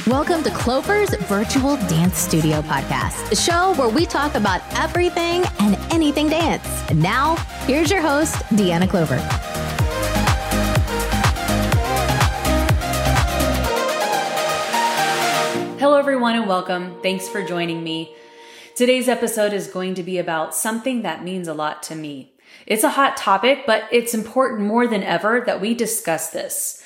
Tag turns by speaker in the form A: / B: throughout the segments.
A: Welcome to Clover's Virtual Dance Studio Podcast, a show where we talk about everything and anything dance. And now, here's your host, Deanna Clover.
B: Hello, everyone, and welcome. Thanks for joining me. Today's episode is going to be about something that means a lot to me. It's a hot topic, but it's important more than ever that we discuss this.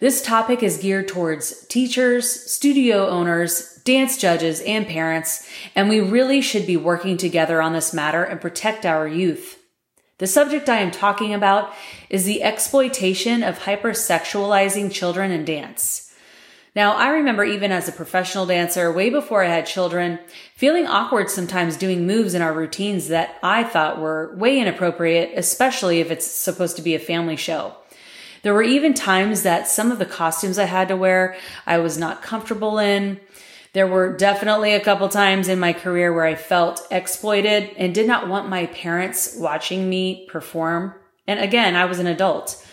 B: This topic is geared towards teachers, studio owners, dance judges, and parents, and we really should be working together on this matter and protect our youth. The subject I am talking about is the exploitation of hypersexualizing children in dance. Now, I remember even as a professional dancer, way before I had children, feeling awkward sometimes doing moves in our routines that I thought were way inappropriate, especially if it's supposed to be a family show. There were even times that some of the costumes I had to wear, I was not comfortable in. There were definitely a couple times in my career where I felt exploited and did not want my parents watching me perform. And again, I was an adult.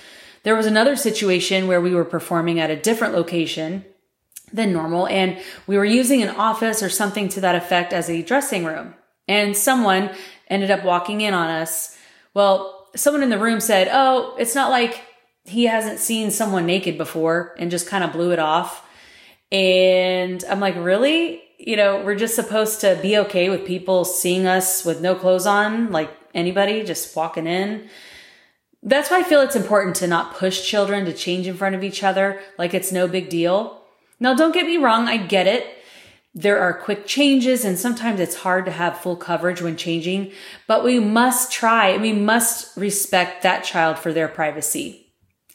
B: There was another situation where we were performing at a different location than normal and we were using an office or something to that effect as a dressing room. And someone ended up walking in on us. Well, someone in the room said, Oh, it's not like he hasn't seen someone naked before and just kind of blew it off. And I'm like, really? You know, we're just supposed to be okay with people seeing us with no clothes on, like anybody just walking in. That's why I feel it's important to not push children to change in front of each other like it's no big deal. Now, don't get me wrong, I get it. There are quick changes and sometimes it's hard to have full coverage when changing, but we must try and we must respect that child for their privacy.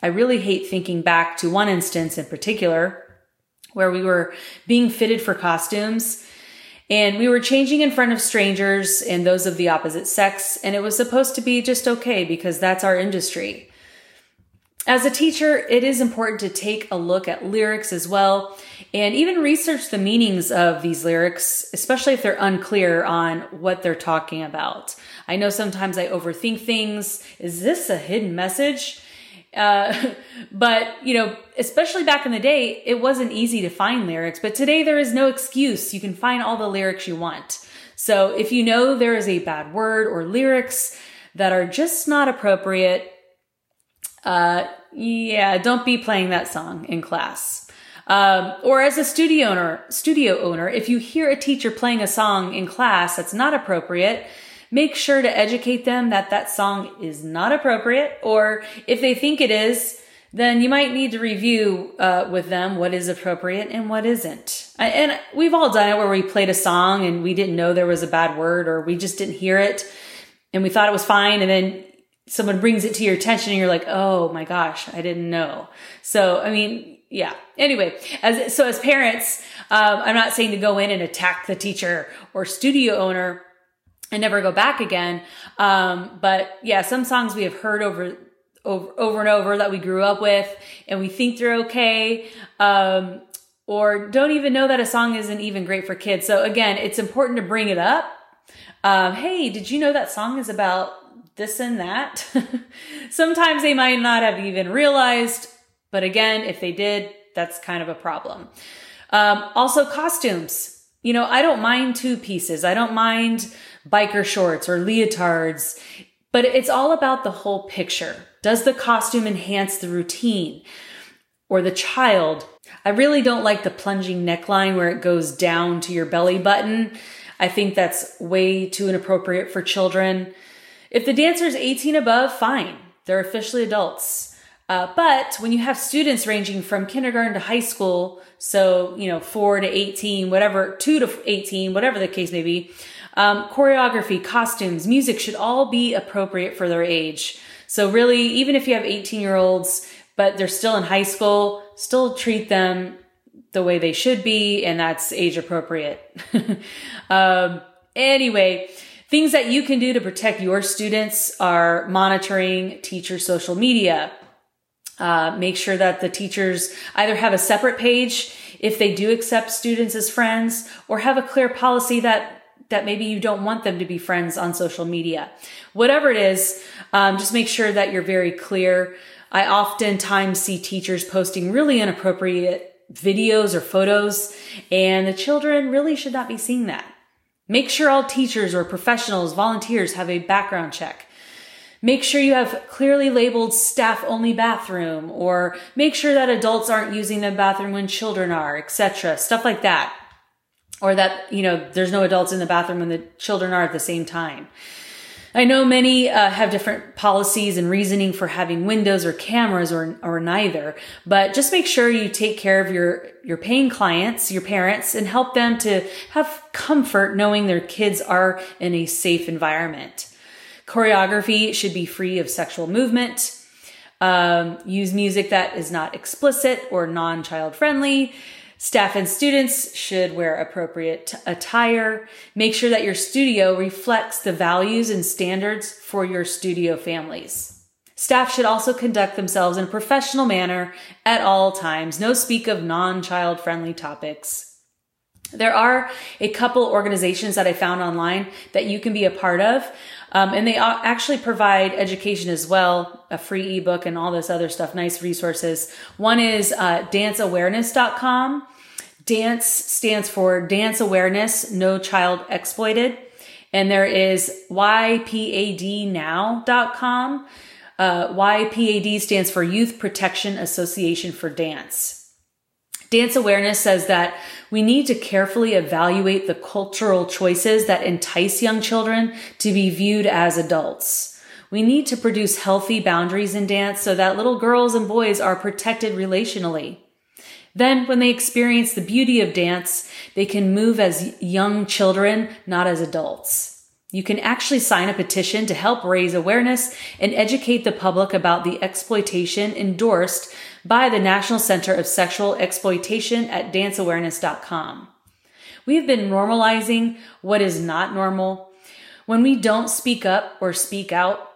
B: I really hate thinking back to one instance in particular where we were being fitted for costumes and we were changing in front of strangers and those of the opposite sex. And it was supposed to be just okay because that's our industry. As a teacher, it is important to take a look at lyrics as well and even research the meanings of these lyrics, especially if they're unclear on what they're talking about. I know sometimes I overthink things. Is this a hidden message? Uh, but you know, especially back in the day, it wasn't easy to find lyrics. But today there is no excuse. You can find all the lyrics you want. So if you know there is a bad word or lyrics that are just not appropriate, uh, yeah, don't be playing that song in class. Um, or as a studio owner, studio owner, if you hear a teacher playing a song in class that's not appropriate, make sure to educate them that that song is not appropriate, or if they think it is, then you might need to review uh, with them what is appropriate and what isn't. And we've all done it where we played a song and we didn't know there was a bad word or we just didn't hear it and we thought it was fine. And then someone brings it to your attention and you're like, oh my gosh, I didn't know. So, I mean, yeah. Anyway, as so as parents, um, I'm not saying to go in and attack the teacher or studio owner and never go back again. Um, but yeah, some songs we have heard over, over, over and over that we grew up with and we think they're okay. Um, or don't even know that a song isn't even great for kids. So again, it's important to bring it up. Um, hey, did you know that song is about this and that? Sometimes they might not have even realized, but again, if they did, that's kind of a problem. Um, also costumes. You know, I don't mind two pieces. I don't mind biker shorts or leotards, but it's all about the whole picture. Does the costume enhance the routine or the child? I really don't like the plunging neckline where it goes down to your belly button. I think that's way too inappropriate for children. If the dancer is 18 above, fine. They're officially adults. Uh, but when you have students ranging from kindergarten to high school, so, you know, four to 18, whatever, two to 18, whatever the case may be, um, choreography, costumes, music should all be appropriate for their age. So really, even if you have 18 year olds, but they're still in high school, still treat them the way they should be, and that's age appropriate. um, anyway, things that you can do to protect your students are monitoring teacher social media. Uh, make sure that the teachers either have a separate page if they do accept students as friends or have a clear policy that that maybe you don't want them to be friends on social media. Whatever it is, um, just make sure that you're very clear. I oftentimes see teachers posting really inappropriate videos or photos, and the children really should not be seeing that. Make sure all teachers or professionals, volunteers have a background check. Make sure you have clearly labeled staff only bathroom or make sure that adults aren't using the bathroom when children are, etc. Stuff like that. Or that, you know, there's no adults in the bathroom when the children are at the same time. I know many uh, have different policies and reasoning for having windows or cameras or, or neither, but just make sure you take care of your, your paying clients, your parents, and help them to have comfort knowing their kids are in a safe environment. Choreography should be free of sexual movement. Um, use music that is not explicit or non child friendly. Staff and students should wear appropriate attire. Make sure that your studio reflects the values and standards for your studio families. Staff should also conduct themselves in a professional manner at all times. No speak of non-child friendly topics. There are a couple organizations that I found online that you can be a part of. Um, and they actually provide education as well, a free ebook and all this other stuff, nice resources. One is uh, danceawareness.com. Dance stands for Dance Awareness, No Child Exploited. And there is YPADnow.com. Uh, YPAD stands for Youth Protection Association for Dance. Dance Awareness says that we need to carefully evaluate the cultural choices that entice young children to be viewed as adults. We need to produce healthy boundaries in dance so that little girls and boys are protected relationally. Then, when they experience the beauty of dance, they can move as young children, not as adults. You can actually sign a petition to help raise awareness and educate the public about the exploitation endorsed by the National Center of Sexual Exploitation at danceawareness.com. We have been normalizing what is not normal. When we don't speak up or speak out,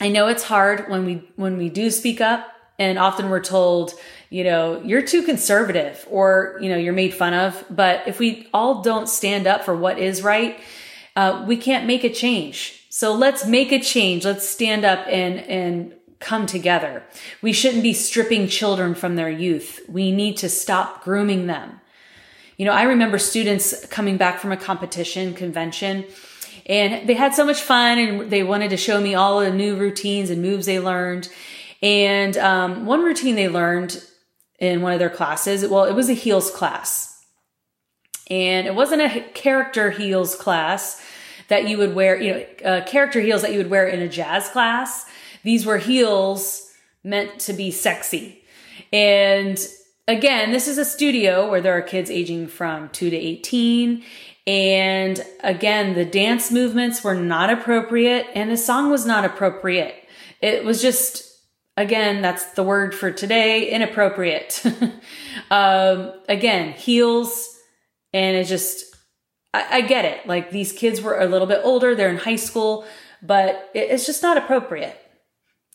B: I know it's hard when we when we do speak up and often we're told you know, you're too conservative or, you know, you're made fun of. But if we all don't stand up for what is right, uh, we can't make a change. So let's make a change. Let's stand up and, and come together. We shouldn't be stripping children from their youth. We need to stop grooming them. You know, I remember students coming back from a competition convention and they had so much fun and they wanted to show me all the new routines and moves they learned. And um, one routine they learned in one of their classes. Well, it was a heels class. And it wasn't a character heels class that you would wear, you know, uh, character heels that you would wear in a jazz class. These were heels meant to be sexy. And again, this is a studio where there are kids aging from 2 to 18. And again, the dance movements were not appropriate and the song was not appropriate. It was just again, that's the word for today, inappropriate. um, again, heels, and it just, I, I, get it. Like these kids were a little bit older, they're in high school, but it, it's just not appropriate.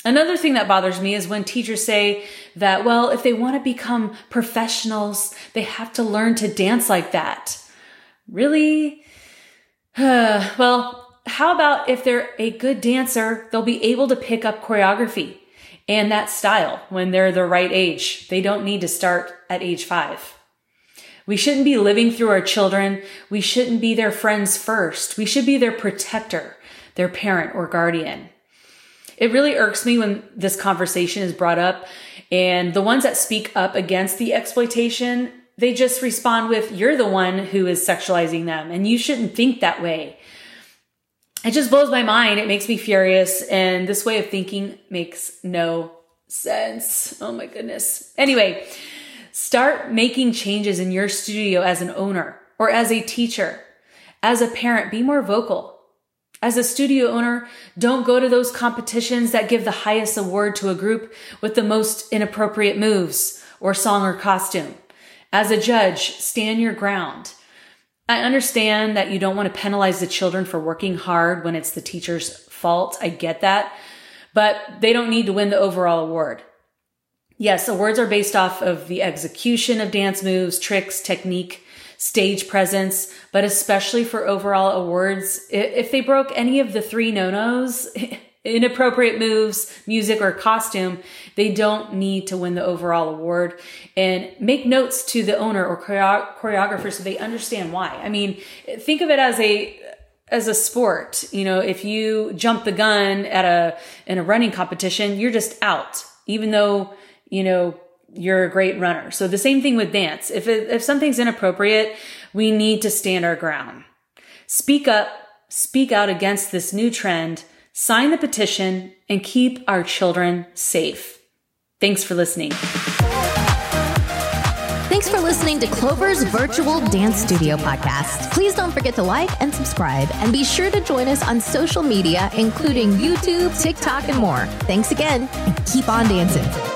B: Another thing that bothers me is when teachers say that, well, if they want to become professionals, they have to learn to dance like that. Really? well, how about if they're a good dancer, they'll be able to pick up choreography and that style when they're the right age. They don't need to start at age five. We shouldn't be living through our children. We shouldn't be their friends first. We should be their protector, their parent or guardian. It really irks me when this conversation is brought up and the ones that speak up against the exploitation, they just respond with, you're the one who is sexualizing them and you shouldn't think that way it just blows my mind. It makes me furious. And this way of thinking makes no sense. Oh my goodness. Anyway, start making changes in your studio as an owner or as a teacher. As a parent, be more vocal. As a studio owner, don't go to those competitions that give the highest award to a group with the most inappropriate moves or song or costume. As a judge, stand your ground. I understand that you don't want to penalize the children for working hard when it's the teacher's fault. I get that. But they don't need to win the overall award. Yes, awards are based off of the execution of dance moves, tricks, technique, stage presence, but especially for overall awards, if they broke any of the three no-nos, inappropriate moves, music, or costume, they don't need to win the overall award. And make notes to the owner or choreo- choreographer so they understand why. I mean, think of it as a as a sport. You know, if you jump the gun at a in a running competition, you're just out, even though you know you're a great runner. So the same thing with dance. If it, if something's inappropriate, we need to stand our ground. Speak up, speak out against this new trend, sign the petition, and keep our children safe. Thanks for listening.
A: Thanks for listening to Clover's virtual dance studio podcast. Please don't forget to like and subscribe, and be sure to join us on social media, including YouTube, TikTok, and more. Thanks again, and keep on dancing.